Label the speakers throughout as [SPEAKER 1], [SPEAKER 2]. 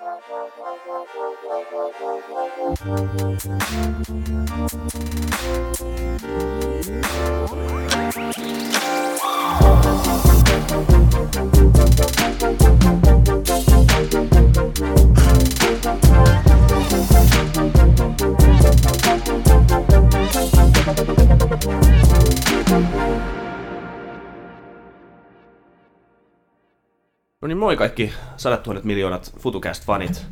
[SPEAKER 1] No moi kaikki sadat tuhannet miljoonat FutuCast-fanit,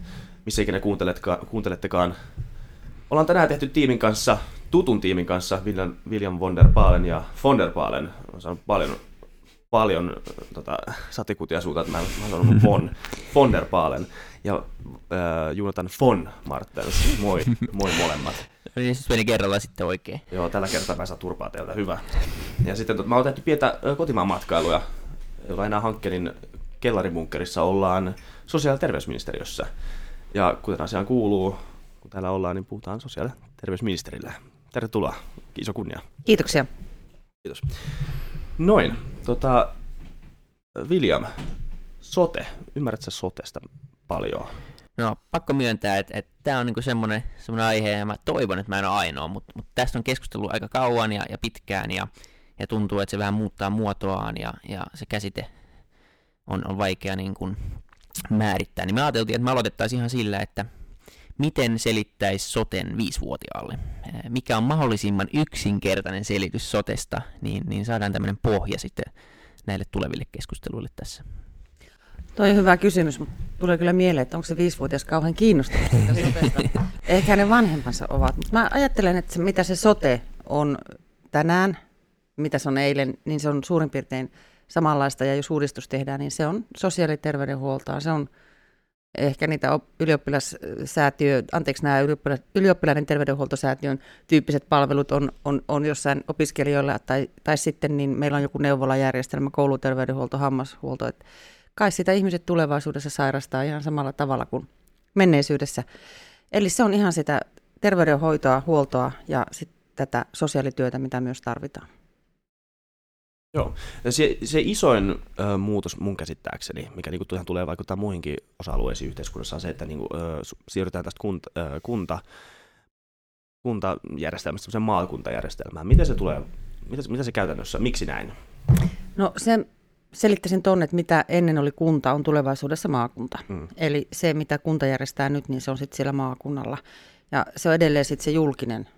[SPEAKER 1] missä ikinä kuuntelettekaan. Ollaan tänään tehty tiimin kanssa, tutun tiimin kanssa, William, William von der Baalen ja von der Baalen. Olen saanut paljon, paljon tota, satikutia suuta, että mä, mä sanon von, von der Baalen ja äh, Jonathan von Martens. Moi, moi molemmat.
[SPEAKER 2] Niin se meni kerralla sitten oikein.
[SPEAKER 1] Joo, tällä kertaa mä saan turpaa teiltä, hyvä. Ja sitten tot, mä oon tehty pientä kotimaan matkailuja, jolla enää hankkelin kellaribunkkerissa ollaan sosiaali- ja terveysministeriössä. Ja kuten asiaan kuuluu, kun täällä ollaan, niin puhutaan sosiaali- ja terveysministerille. Tervetuloa, iso kunnia.
[SPEAKER 3] Kiitoksia.
[SPEAKER 1] Kiitos. Noin, tota, William, sote, ymmärrätkö sotesta paljon?
[SPEAKER 2] No, pakko myöntää, että, että tämä on niinku semmoinen, semmoinen aihe, ja mä toivon, että mä en ole ainoa, mutta, mutta tästä on keskusteltu aika kauan ja, ja pitkään, ja, ja tuntuu, että se vähän muuttaa muotoaan, ja, ja se käsite on, on vaikea niin kuin määrittää. Niin me ajateltiin, että me aloitettaisiin ihan sillä, että miten selittäisi soten viisivuotiaalle? Mikä on mahdollisimman yksinkertainen selitys sotesta, niin, niin saadaan tämmöinen pohja sitten näille tuleville keskusteluille tässä.
[SPEAKER 3] Toi on hyvä kysymys, mutta tulee kyllä mieleen, että onko se viisivuotias kauhean kiinnostunut Ehkä ne vanhempansa ovat. Mutta mä ajattelen, että se, mitä se sote on tänään, mitä se on eilen, niin se on suurin piirtein samanlaista, ja jos uudistus tehdään, niin se on sosiaali- ja terveydenhuoltoa, se on ehkä niitä ylioppilassäätiö, anteeksi nämä ylioppilas, ylioppilaiden terveydenhuoltosäätiön tyyppiset palvelut on, on, on jossain opiskelijoilla, tai, tai sitten niin meillä on joku neuvolajärjestelmä, kouluterveydenhuolto, hammashuolto, että kai sitä ihmiset tulevaisuudessa sairastaa ihan samalla tavalla kuin menneisyydessä. Eli se on ihan sitä terveydenhoitoa, huoltoa ja sitten tätä sosiaalityötä, mitä myös tarvitaan.
[SPEAKER 1] Joo. Se, se isoin ö, muutos mun käsittääkseni, mikä niin kuin, tulee vaikuttaa muihinkin osa-alueisiin yhteiskunnassa, on se, että niin kuin, ö, siirrytään tästä kunta, ö, kunta, kuntajärjestelmästä maakuntajärjestelmään. Miten se tulee, mitä, mitä se käytännössä, miksi näin?
[SPEAKER 3] No se selittäisin tuonne, että mitä ennen oli kunta, on tulevaisuudessa maakunta. Mm. Eli se, mitä kunta järjestää nyt, niin se on sitten siellä maakunnalla. Ja se on edelleen sitten se julkinen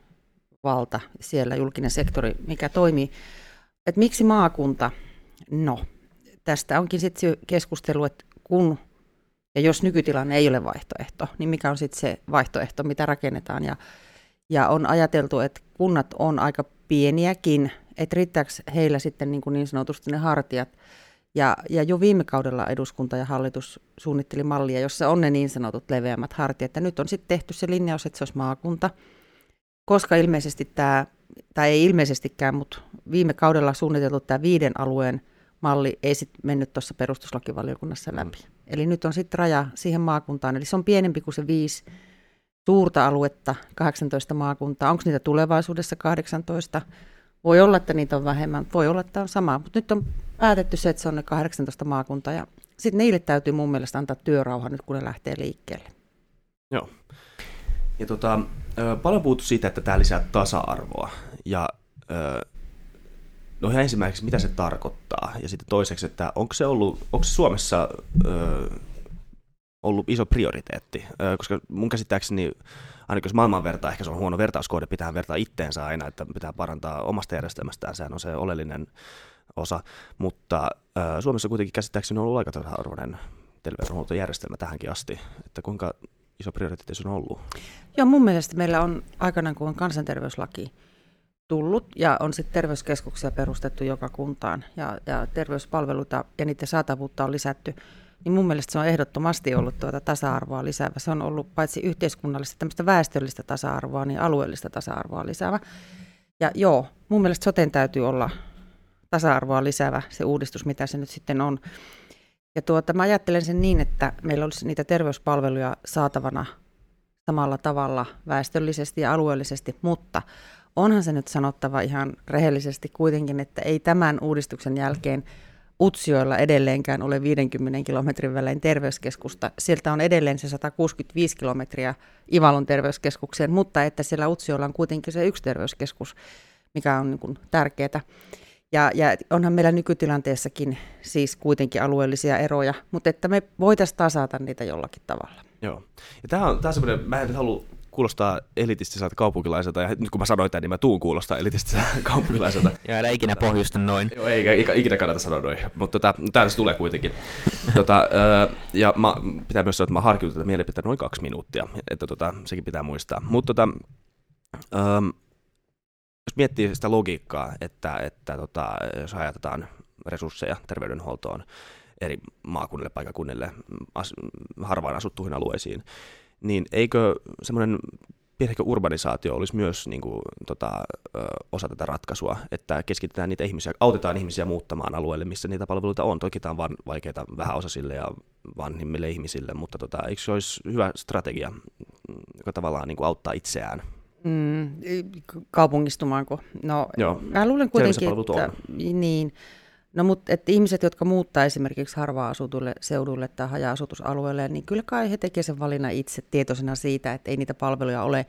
[SPEAKER 3] valta, siellä julkinen sektori, mikä toimii. Et miksi maakunta? No, tästä onkin sitten keskustelu, että kun ja jos nykytilanne ei ole vaihtoehto, niin mikä on sitten se vaihtoehto, mitä rakennetaan. Ja, ja on ajateltu, että kunnat on aika pieniäkin, että riittääkö heillä sitten niin, kuin niin sanotusti ne hartiat. Ja, ja jo viime kaudella eduskunta ja hallitus suunnitteli mallia, jossa on ne niin sanotut leveämmät hartiat. Ja nyt on sitten tehty se linjaus, että se olisi maakunta, koska ilmeisesti tämä tai ei ilmeisestikään, mutta viime kaudella suunniteltu tämä viiden alueen malli ei sitten mennyt tuossa perustuslakivaliokunnassa läpi. Mm. Eli nyt on sitten raja siihen maakuntaan, eli se on pienempi kuin se viisi suurta aluetta, 18 maakuntaa. Onko niitä tulevaisuudessa 18? Voi olla, että niitä on vähemmän, voi olla, että on sama, mutta nyt on päätetty se, että se on ne 18 maakuntaa ja sitten niille täytyy mun mielestä antaa työrauha nyt, kun ne lähtee liikkeelle.
[SPEAKER 1] Joo. Ja tota, paljon puhuttu siitä, että tämä lisää tasa-arvoa. Ja no ihan ensimmäiseksi, mitä se tarkoittaa? Ja sitten toiseksi, että onko se ollut, onko se Suomessa ollut iso prioriteetti? Koska mun käsittääkseni, ainakin jos maailman vertaa, ehkä se on huono vertauskohde, pitää vertaa itteensä aina, että pitää parantaa omasta järjestelmästään, sehän on se oleellinen osa. Mutta Suomessa kuitenkin käsittääkseni on ollut aika tasa-arvoinen terveydenhuoltojärjestelmä tähänkin asti. Että kuinka iso prioriteetti se on ollut?
[SPEAKER 3] Joo, mun mielestä meillä on aikanaan, kun on kansanterveyslaki tullut ja on sitten terveyskeskuksia perustettu joka kuntaan ja, ja terveyspalveluita ja niiden saatavuutta on lisätty, niin mun mielestä se on ehdottomasti ollut tuota tasa-arvoa lisäävä. Se on ollut paitsi yhteiskunnallista, tämmöistä väestöllistä tasa-arvoa, niin alueellista tasa-arvoa lisäävä. Ja joo, mun mielestä soten täytyy olla tasa-arvoa lisäävä se uudistus, mitä se nyt sitten on. Ja tuota, mä ajattelen sen niin, että meillä olisi niitä terveyspalveluja saatavana samalla tavalla väestöllisesti ja alueellisesti, mutta onhan se nyt sanottava ihan rehellisesti kuitenkin, että ei tämän uudistuksen jälkeen Utsioilla edelleenkään ole 50 kilometrin välein terveyskeskusta. Sieltä on edelleen se 165 kilometriä Ivalon terveyskeskukseen, mutta että siellä Utsioilla on kuitenkin se yksi terveyskeskus, mikä on niin tärkeää. Ja, ja onhan meillä nykytilanteessakin siis kuitenkin alueellisia eroja, mutta että me voitaisiin tasata niitä jollakin tavalla.
[SPEAKER 1] Joo. Ja tämä on, tämä on semmoinen, mä en nyt halua kuulostaa elitistiseltä kaupunkilaiselta, ja nyt kun mä sanoin tämän, niin mä tuun kuulostaa elitistiseltä kaupunkilaiselta.
[SPEAKER 2] ja älä ikinä pohjusta noin.
[SPEAKER 1] Joo, ei, ei, ikinä kannata sanoa noin, mutta tota, se tulee kuitenkin. tota, ja mä, pitää myös sanoa, että mä harkitun tätä mielipiteitä noin kaksi minuuttia, että tota, sekin pitää muistaa. Mutta tota, jos miettii sitä logiikkaa, että, että tota, jos ajatellaan resursseja terveydenhuoltoon eri maakunnille, paikakunnille, as, harvaan asuttuihin alueisiin, niin eikö semmoinen pienehkö urbanisaatio olisi myös niin kuin, tota, osa tätä ratkaisua, että keskitetään niitä ihmisiä, autetaan ihmisiä muuttamaan alueelle, missä niitä palveluita on. Toki tämä on vain vaikeita vähäosaisille ja vanhimmille ihmisille, mutta tota, eikö se olisi hyvä strategia, joka tavallaan niin kuin auttaa itseään
[SPEAKER 3] Mm, kaupungistumaanko? No, Joo. mä luulen kuitenkin, että, niin, no, mutta että ihmiset, jotka muuttaa esimerkiksi harvaan asutulle seudulle tai haja-asutusalueelle, niin kyllä kai he tekevät sen valinnan itse tietoisena siitä, että ei niitä palveluja ole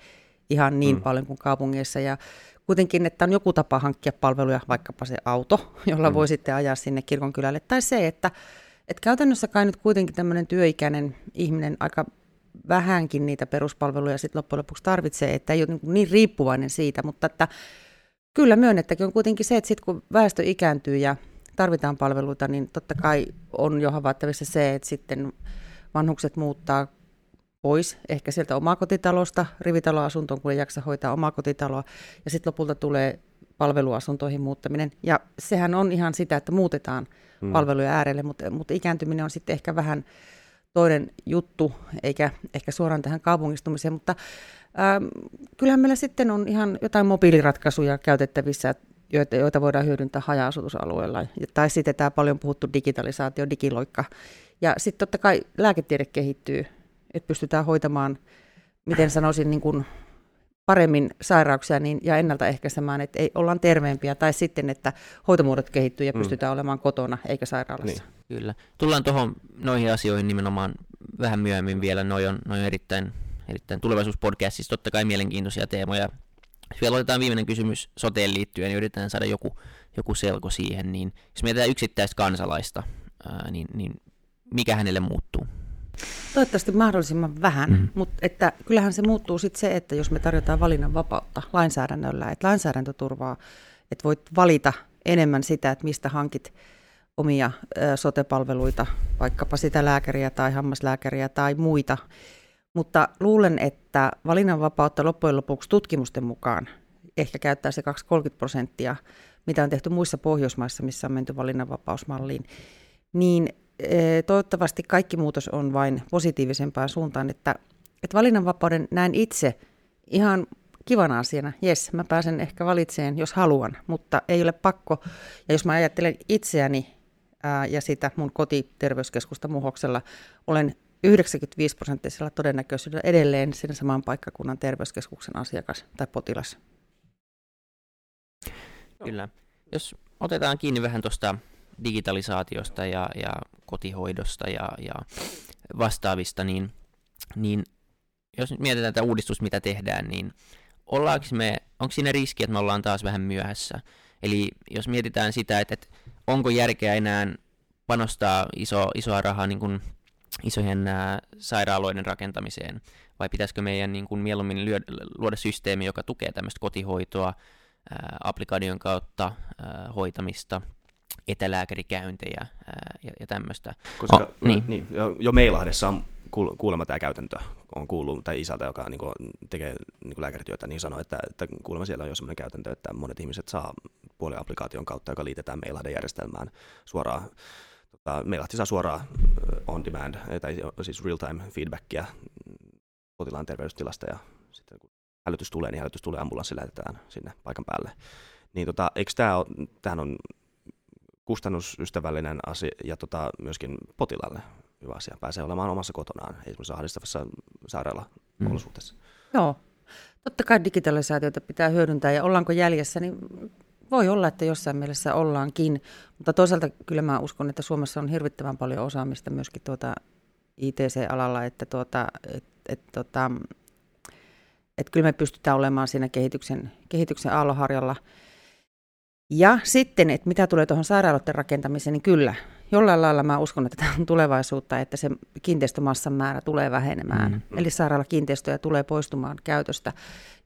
[SPEAKER 3] ihan niin mm. paljon kuin kaupungeissa. Ja kuitenkin, että on joku tapa hankkia palveluja, vaikkapa se auto, jolla mm. voi sitten ajaa sinne kirkonkylälle. Tai se, että, että käytännössä kai nyt kuitenkin tämmöinen työikäinen ihminen aika vähänkin niitä peruspalveluja sitten loppujen lopuksi tarvitsee, että ei ole niin, niin riippuvainen siitä, mutta että kyllä myönnettäkin on kuitenkin se, että sitten kun väestö ikääntyy ja tarvitaan palveluita, niin totta kai on jo havaittavissa se, että sitten vanhukset muuttaa pois ehkä sieltä omakotitalosta rivitaloasuntoon, kun ei jaksa hoitaa omakotitaloa, ja sitten lopulta tulee palveluasuntoihin muuttaminen. Ja sehän on ihan sitä, että muutetaan hmm. palveluja äärelle, mutta, mutta ikääntyminen on sitten ehkä vähän toinen juttu, eikä ehkä suoraan tähän kaupungistumiseen, mutta ähm, kyllähän meillä sitten on ihan jotain mobiiliratkaisuja käytettävissä, joita, joita voidaan hyödyntää haja-asutusalueella. Tai sitten tämä paljon puhuttu digitalisaatio, digiloikka. Ja sitten totta kai lääketiede kehittyy, että pystytään hoitamaan, miten sanoisin, niin kuin paremmin sairauksia niin, ja ennaltaehkäisemään, että ei ollaan terveempiä, tai sitten, että hoitomuodot kehittyy ja mm. pystytään olemaan kotona eikä sairaalassa. Niin.
[SPEAKER 2] Kyllä. Tullaan tuohon noihin asioihin nimenomaan vähän myöhemmin vielä. Noi on, noi on erittäin, erittäin tulevaisuuspodcastissa totta kai mielenkiintoisia teemoja. Jos vielä otetaan viimeinen kysymys soteen liittyen, niin yritetään saada joku, joku selko siihen, niin jos mietitään yksittäistä kansalaista, ää, niin, niin mikä hänelle muuttuu?
[SPEAKER 3] Toivottavasti mahdollisimman vähän, mm. mutta että kyllähän se muuttuu sitten se, että jos me tarjotaan valinnan vapautta lainsäädännöllä, että lainsäädäntö turvaa, että voit valita enemmän sitä, että mistä hankit omia sotepalveluita, vaikkapa sitä lääkäriä tai hammaslääkäriä tai muita. Mutta luulen, että valinnanvapautta loppujen lopuksi tutkimusten mukaan ehkä käyttää se 2-30 prosenttia, mitä on tehty muissa Pohjoismaissa, missä on menty valinnanvapausmalliin, niin toivottavasti kaikki muutos on vain positiivisempaan suuntaan, että, että valinnanvapauden näen itse ihan kivana asiana. Jes, mä pääsen ehkä valitseen, jos haluan, mutta ei ole pakko. Ja jos mä ajattelen itseäni ää, ja sitä mun kotiterveyskeskusta Muhoksella, olen 95 prosenttisella todennäköisyydellä edelleen sen saman paikkakunnan terveyskeskuksen asiakas tai potilas.
[SPEAKER 2] Kyllä. Jos otetaan kiinni vähän tuosta digitalisaatiosta ja, ja kotihoidosta ja, ja vastaavista, niin, niin jos nyt mietitään tätä uudistusta, mitä tehdään, niin me, onko siinä riski, että me ollaan taas vähän myöhässä? Eli jos mietitään sitä, että, että onko järkeä enää panostaa iso, isoa rahaa niin kuin isojen ää, sairaaloiden rakentamiseen, vai pitäisikö meidän niin kuin mieluummin lyödä, luoda systeemi, joka tukee tämmöistä kotihoitoa, ää, applikaation kautta ää, hoitamista, etälääkärikäyntejä ää, ja, ja tämmöistä.
[SPEAKER 1] Koska oh, niin. Niin, jo, jo Meilahdessa on kuulemma tämä käytäntö on kuullut, tai isältä, joka niin kuin, tekee niin kuin lääkärityötä, niin sanoi, että, että kuulemma siellä on jo sellainen käytäntö, että monet ihmiset saa applikaation kautta, joka liitetään Meilahden järjestelmään suoraan. Tota, Meilahti saa suoraan on demand, tai siis real-time feedbackia potilaan terveystilasta, ja sitten kun hälytys tulee, niin hälytys tulee, ambulanssi lähetetään sinne paikan päälle. Niin tota, eikö tämä ole, tämähän on kustannusystävällinen asia ja tota, myöskin potilaalle hyvä asia. Pääsee olemaan omassa kotonaan, ei semmoisessa ahdistavassa sairaala-olosuhteessa. Mm.
[SPEAKER 3] Joo, totta kai digitalisaatiota pitää hyödyntää ja ollaanko jäljessä, niin voi olla, että jossain mielessä ollaankin, mutta toisaalta kyllä mä uskon, että Suomessa on hirvittävän paljon osaamista myöskin tuota ITC-alalla, että tuota, et, et, tuota, et kyllä me pystytään olemaan siinä kehityksen, kehityksen aalloharjalla. Ja sitten, että mitä tulee tuohon sairaaloiden rakentamiseen, niin kyllä, jollain lailla mä uskon, että tämä on tulevaisuutta, että se kiinteistömassan määrä tulee vähenemään. Mm-hmm. Eli sairaalakiinteistöjä tulee poistumaan käytöstä.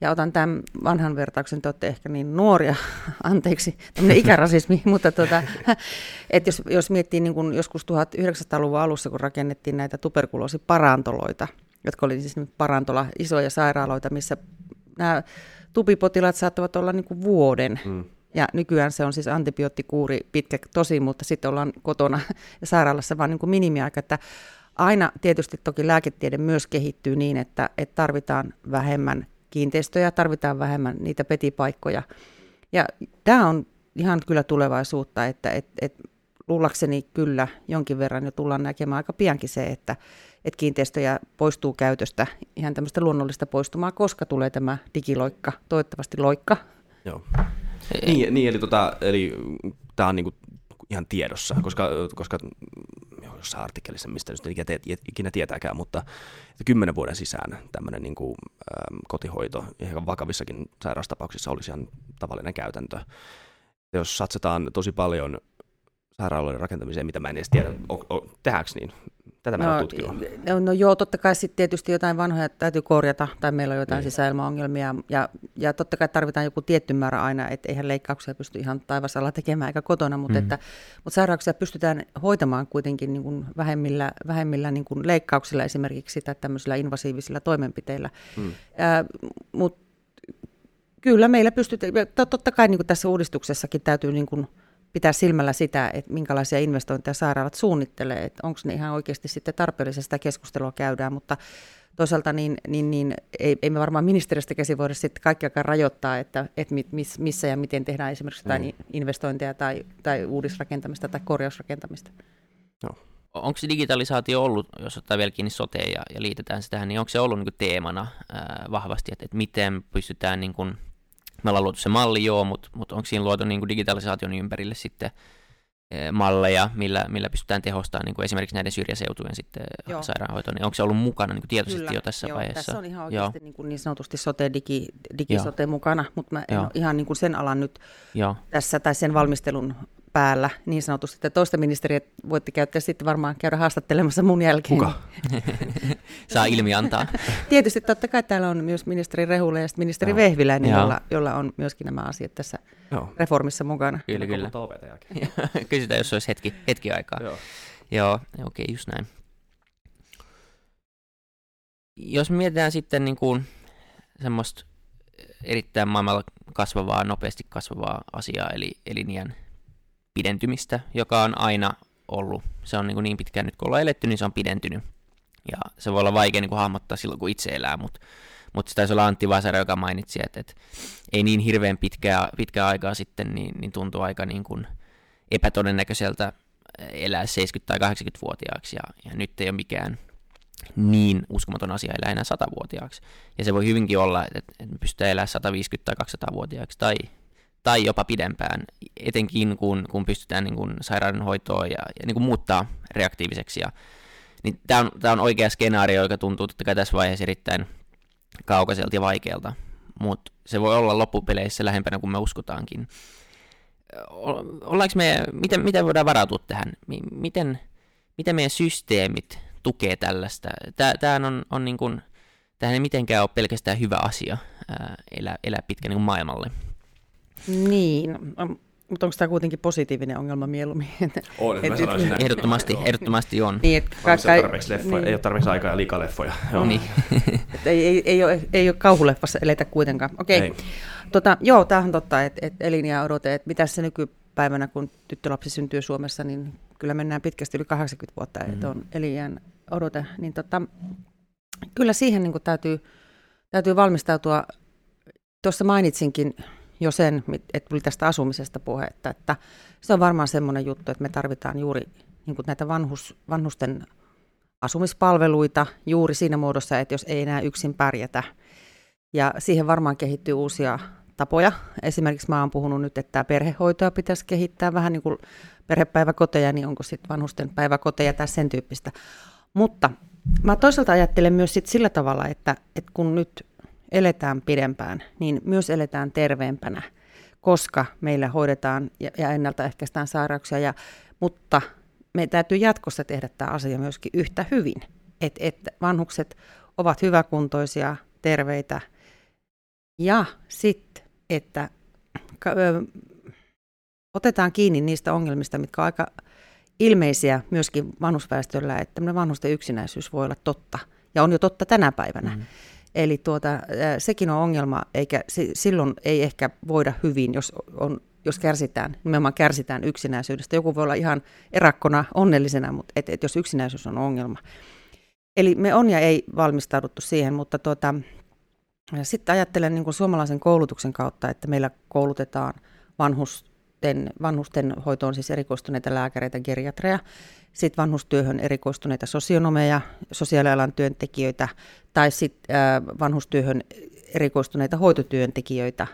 [SPEAKER 3] Ja otan tämän vanhan vertauksen, te olette ehkä niin nuoria, anteeksi, tämmöinen ikärasismi, mutta tuota, että jos, jos miettii niin kuin joskus 1900-luvun alussa, kun rakennettiin näitä tuberkuloosiparantoloita, jotka oli siis parantola, isoja sairaaloita, missä nämä tupipotilaat saattavat olla niin kuin vuoden. Mm ja nykyään se on siis antibioottikuuri pitkä tosi, mutta sitten ollaan kotona ja sairaalassa vaan niin kuin minimiaika. Että aina tietysti toki lääketiede myös kehittyy niin, että, että tarvitaan vähemmän kiinteistöjä, tarvitaan vähemmän niitä petipaikkoja. Ja tämä on ihan kyllä tulevaisuutta, että et, et, luullakseni kyllä jonkin verran jo tullaan näkemään aika piankin se, että, että kiinteistöjä poistuu käytöstä ihan tämmöistä luonnollista poistumaa, koska tulee tämä digiloikka, toivottavasti loikka.
[SPEAKER 1] Joo. Niin, niin eli, tota, eli tämä on niinku ihan tiedossa, koska, koska jossain artikkelissa, mistä nyt ikinä, ikinä tietääkään, mutta kymmenen vuoden sisään tämmöinen niin kuin, ähm, kotihoito ihan vakavissakin sairaustapauksissa olisi ihan tavallinen käytäntö. Jos satsataan tosi paljon sairaaloiden rakentamiseen, mitä mä en edes tiedä, o, o, tehdäänkö niin? Tätä mä
[SPEAKER 3] no. No, no joo, totta kai sitten tietysti jotain vanhoja täytyy korjata, tai meillä on jotain niin. sisäilmaongelmia, ja, ja totta kai tarvitaan joku tietty määrä aina, että eihän leikkauksia pysty ihan taivasalla tekemään eikä kotona, mutta, mm. että, mutta sairauksia pystytään hoitamaan kuitenkin niin kuin vähemmillä, vähemmillä niin kuin leikkauksilla esimerkiksi tai tämmöisillä invasiivisilla toimenpiteillä. Mm. Äh, mutta kyllä meillä pystytään, totta kai niin kuin tässä uudistuksessakin täytyy niin kuin, pitää silmällä sitä, että minkälaisia investointeja sairaalat suunnittelee, että onko ne ihan oikeasti sitten tarpeellisesta keskustelua käydään, mutta toisaalta niin, niin, niin ei, ei me varmaan ministeriöstä käsi voida sitten kaikkiakaan rajoittaa, että, että miss, missä ja miten tehdään esimerkiksi jotain mm. investointeja tai, tai uudisrakentamista tai korjausrakentamista.
[SPEAKER 2] No. Onko se digitalisaatio ollut, jos ottaa vielä kiinni soteen ja, ja liitetään sitä tähän, niin onko se ollut niin teemana ää, vahvasti, että, että miten pystytään niin kuin, me ollaan luotu se malli, joo, mutta, mutta onko siinä luotu niin kuin digitalisaation ympärille sitten eh, malleja, millä, millä pystytään tehostamaan niin kuin esimerkiksi näiden syrjäseutujen sitten joo. sairaanhoitoon, niin onko se ollut mukana niin kuin tietoisesti Kyllä, jo tässä
[SPEAKER 3] joo,
[SPEAKER 2] vaiheessa?
[SPEAKER 3] tässä on ihan oikeasti niin, kuin niin sanotusti sote, digi, digisote mukana, mutta mä en ole ihan niin kuin sen alan nyt joo. tässä, tai sen valmistelun päällä niin sanotusti, että toista ministeriä voitte käyttää sitten varmaan käydä haastattelemassa mun jälkeen.
[SPEAKER 1] Kuka?
[SPEAKER 2] Saa ilmi antaa.
[SPEAKER 3] Tietysti totta kai täällä on myös ministeri Rehula ja ministeri Joo. Vehviläinen, jolla, jolla on myöskin nämä asiat tässä Joo. reformissa mukana.
[SPEAKER 2] Kyllä, kyllä. Kysytään, jos olisi hetki, hetki aikaa. Joo, Joo okei, okay, just näin. Jos mietitään sitten niin kuin semmoista erittäin maailmalla kasvavaa, nopeasti kasvavaa asiaa, eli elinjään pidentymistä, joka on aina ollut. Se on niin, niin pitkään nyt kun ollaan eletty, niin se on pidentynyt. Ja se voi olla vaikea niin kuin hahmottaa silloin, kun itse elää, mutta mutta se taisi olla Antti Vasara, joka mainitsi, että, että ei niin hirveän pitkää, pitkää aikaa sitten, niin, niin tuntuu aika niin kuin epätodennäköiseltä elää 70- tai 80-vuotiaaksi, ja, ja nyt ei ole mikään niin uskomaton asia elää enää 100-vuotiaaksi. Ja se voi hyvinkin olla, että, että me pystytään elämään 150- tai 200-vuotiaaksi, tai tai jopa pidempään, etenkin kun, kun pystytään niin kuin sairaudenhoitoa ja, ja niin kuin muuttaa reaktiiviseksi. Ja, niin tämä on, tämä on oikea skenaario, joka tuntuu totta kai tässä vaiheessa erittäin kaukaiselta ja vaikealta, mutta se voi olla loppupeleissä lähempänä kuin me uskotaankin. Ollaanko me, miten, miten voidaan varautua tähän? Miten, miten meidän systeemit tukee tällaista? Tämä on, on niin kuin, tämähän ei mitenkään ole pelkästään hyvä asia ää, elää, elää pitkä niin maailmalle.
[SPEAKER 3] Niin, mutta onko tämä kuitenkin positiivinen ongelma mieluummin?
[SPEAKER 1] On, et,
[SPEAKER 2] et, ehdottomasti, ehdottomasti on.
[SPEAKER 3] Niin,
[SPEAKER 1] et, ka- ka- tarpeeksi leffoja, niin. ei ole tarpeeksi aikaa ja liikaa leffoja.
[SPEAKER 2] Joo. Niin.
[SPEAKER 3] et ei, ei, ei, ole, ei ole kauhuleffassa eletä kuitenkaan. Okei, okay. tota, joo, tämähän on totta, että et eliniä odote, että mitä se nykypäivänä, kun tyttölapsi syntyy Suomessa, niin kyllä mennään pitkästi yli 80 vuotta, mm-hmm. että on elinjään odote. Niin tota, kyllä siihen niin täytyy, täytyy valmistautua. Tuossa mainitsinkin jo sen, että tuli tästä asumisesta puhetta, että se on varmaan semmoinen juttu, että me tarvitaan juuri niin näitä vanhus, vanhusten asumispalveluita juuri siinä muodossa, että jos ei enää yksin pärjätä. Ja siihen varmaan kehittyy uusia tapoja. Esimerkiksi mä oon puhunut nyt, että perhehoitoa pitäisi kehittää vähän niin kuin perhepäiväkoteja, niin onko sitten vanhusten päiväkoteja tai sen tyyppistä. Mutta mä toisaalta ajattelen myös sit sillä tavalla, että, että kun nyt eletään pidempään, niin myös eletään terveempänä, koska meillä hoidetaan ja, ja ennaltaehkäistään sairauksia, ja, mutta me täytyy jatkossa tehdä tämä asia myöskin yhtä hyvin, että et vanhukset ovat hyväkuntoisia, terveitä, ja sitten, että otetaan kiinni niistä ongelmista, mitkä on aika ilmeisiä myöskin vanhusväestöllä, että vanhusten yksinäisyys voi olla totta, ja on jo totta tänä päivänä. Mm. Eli tuota, sekin on ongelma, eikä silloin ei ehkä voida hyvin, jos, on, jos kärsitään, nimenomaan kärsitään yksinäisyydestä. Joku voi olla ihan erakkona onnellisena, mutta et, et jos yksinäisyys on ongelma. Eli me on ja ei valmistauduttu siihen, mutta tuota, sitten ajattelen niin kuin suomalaisen koulutuksen kautta, että meillä koulutetaan vanhusten, vanhusten hoitoon siis erikoistuneita lääkäreitä, geriatreja, sitten vanhustyöhön erikoistuneita sosionomeja, sosiaalialan työntekijöitä tai sitten vanhustyöhön erikoistuneita hoitotyöntekijöitä.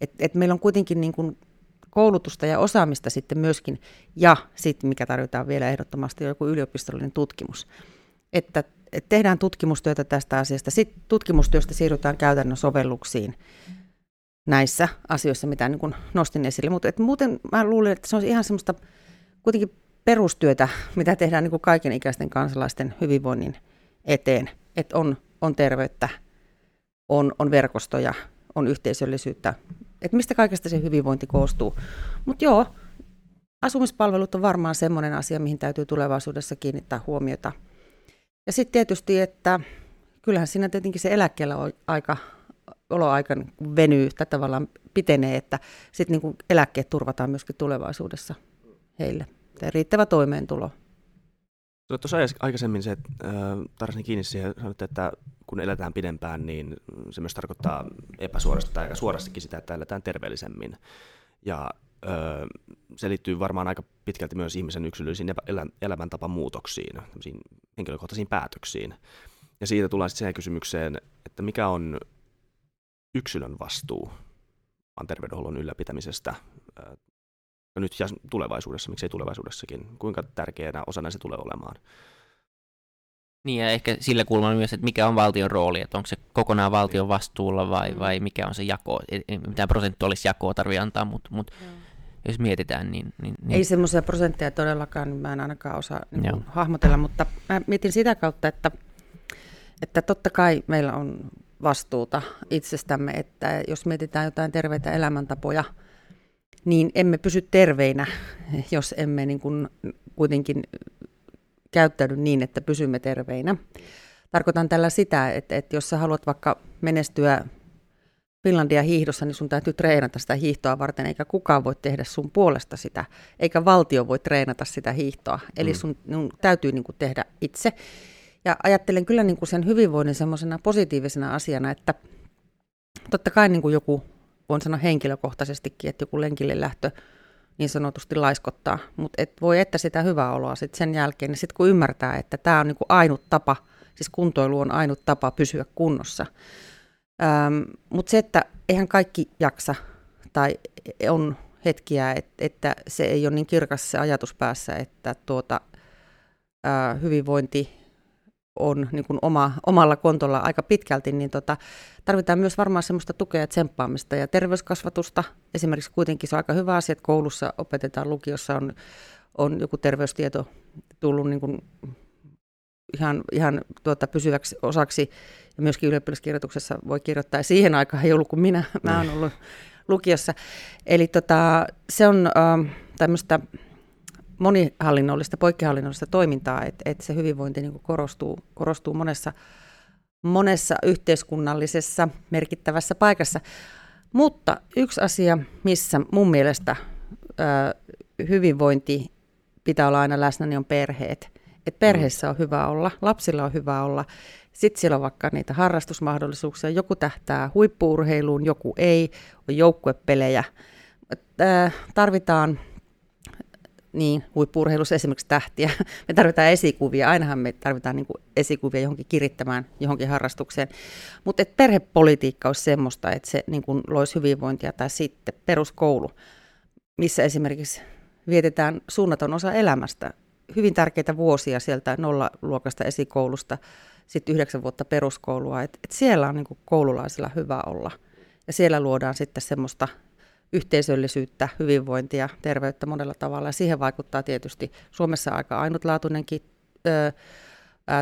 [SPEAKER 3] Et, et meillä on kuitenkin niin kuin koulutusta ja osaamista sitten myöskin, ja sitten mikä tarvitaan vielä ehdottomasti, on joku yliopistollinen tutkimus. Että tehdään tutkimustyötä tästä asiasta, sitten tutkimustyöstä siirrytään käytännön sovelluksiin näissä asioissa, mitä niin kuin nostin esille. Mutta muuten mä luulen, että se on ihan semmoista kuitenkin perustyötä, mitä tehdään niin kuin kaiken ikäisten kansalaisten hyvinvoinnin eteen. Että on, on terveyttä, on, on verkostoja, on yhteisöllisyyttä. Että mistä kaikesta se hyvinvointi koostuu. Mutta joo, asumispalvelut on varmaan semmoinen asia, mihin täytyy tulevaisuudessa kiinnittää huomiota. Ja sitten tietysti, että kyllähän siinä tietenkin se eläkkeellä aika, oloaika venyy tai tavallaan pitenee, että sitten niin eläkkeet turvataan myöskin tulevaisuudessa heille riittävä toimeentulo.
[SPEAKER 1] Tuossa aikaisemmin se, että äh, kiinni siihen, sanoitte, että kun eletään pidempään, niin se myös tarkoittaa epäsuorasti tai aika suorastikin sitä, että eletään terveellisemmin. Ja äh, se liittyy varmaan aika pitkälti myös ihmisen yksilöllisiin elä, elämäntapamuutoksiin, henkilökohtaisiin päätöksiin. Ja siitä tullaan sitten siihen kysymykseen, että mikä on yksilön vastuu terveydenhuollon ylläpitämisestä nyt ja tulevaisuudessa, miksei tulevaisuudessakin, kuinka tärkeänä osana se tulee olemaan.
[SPEAKER 2] Niin ja ehkä sillä kulmalla myös, että mikä on valtion rooli, että onko se kokonaan valtion vastuulla vai, mm. vai mikä on se jako, ei mitään prosentuaalista jakoa tarvitse antaa, mutta, mutta mm. jos mietitään, niin... niin, niin...
[SPEAKER 3] Ei semmoisia prosentteja todellakaan, mä en ainakaan osaa niin hahmotella, mutta mä mietin sitä kautta, että, että totta kai meillä on vastuuta itsestämme, että jos mietitään jotain terveitä elämäntapoja, niin emme pysy terveinä, jos emme niin kuin kuitenkin käyttäydy niin, että pysymme terveinä. Tarkoitan tällä sitä, että, että jos sä haluat vaikka menestyä Finlandia hiihdossa, niin sun täytyy treenata sitä hiihtoa varten, eikä kukaan voi tehdä sun puolesta sitä, eikä valtio voi treenata sitä hiihtoa. Eli mm. sun, sun täytyy niin kuin tehdä itse. Ja ajattelen kyllä niin kuin sen hyvinvoinnin semmoisena positiivisena asiana, että totta kai niin kuin joku voin sanoa henkilökohtaisestikin, että joku lenkille lähtö niin sanotusti laiskottaa, mutta et voi että sitä hyvää oloa sitten sen jälkeen, niin sitten kun ymmärtää, että tämä on niinku ainut tapa, siis kuntoilu on ainut tapa pysyä kunnossa. Ähm, mutta se, että eihän kaikki jaksa tai on hetkiä, et, että se ei ole niin kirkas se ajatus päässä, että tuota, äh, hyvinvointi on niin kuin oma, omalla kontolla aika pitkälti, niin tota, tarvitaan myös varmaan semmoista tukea ja tsemppaamista ja terveyskasvatusta. Esimerkiksi kuitenkin se on aika hyvä asia, että koulussa opetetaan, lukiossa on, on joku terveystieto tullut niin kuin ihan, ihan tuota, pysyväksi osaksi ja myöskin ylioppilaskirjoituksessa voi kirjoittaa. Ja siihen aikaan ei ollut kuin minä, mä oon ollut lukiossa. Eli tota, se on äh, tämmöistä monihallinnollista, poikkihallinnollista toimintaa, että, että se hyvinvointi niin korostuu, korostuu monessa, monessa yhteiskunnallisessa merkittävässä paikassa. Mutta yksi asia, missä mun mielestä ö, hyvinvointi pitää olla aina läsnä, niin on perheet. Et perheessä on hyvä olla, lapsilla on hyvä olla. Sitten siellä on vaikka niitä harrastusmahdollisuuksia. Joku tähtää huippuurheiluun, joku ei. On joukkuepelejä. Tarvitaan niin, huippurheilussa esimerkiksi tähtiä. Me tarvitaan esikuvia, ainahan me tarvitaan niin esikuvia johonkin kirittämään, johonkin harrastukseen. Mutta perhepolitiikka olisi semmoista, että se niin kuin loisi hyvinvointia tai sitten peruskoulu, missä esimerkiksi vietetään suunnaton osa elämästä. Hyvin tärkeitä vuosia sieltä nollaluokasta esikoulusta, sitten yhdeksän vuotta peruskoulua. Et, et siellä on niin koululaisilla hyvä olla. Ja siellä luodaan sitten semmoista yhteisöllisyyttä, hyvinvointia, terveyttä monella tavalla. Ja siihen vaikuttaa tietysti Suomessa aika ainutlaatuinenkin öö,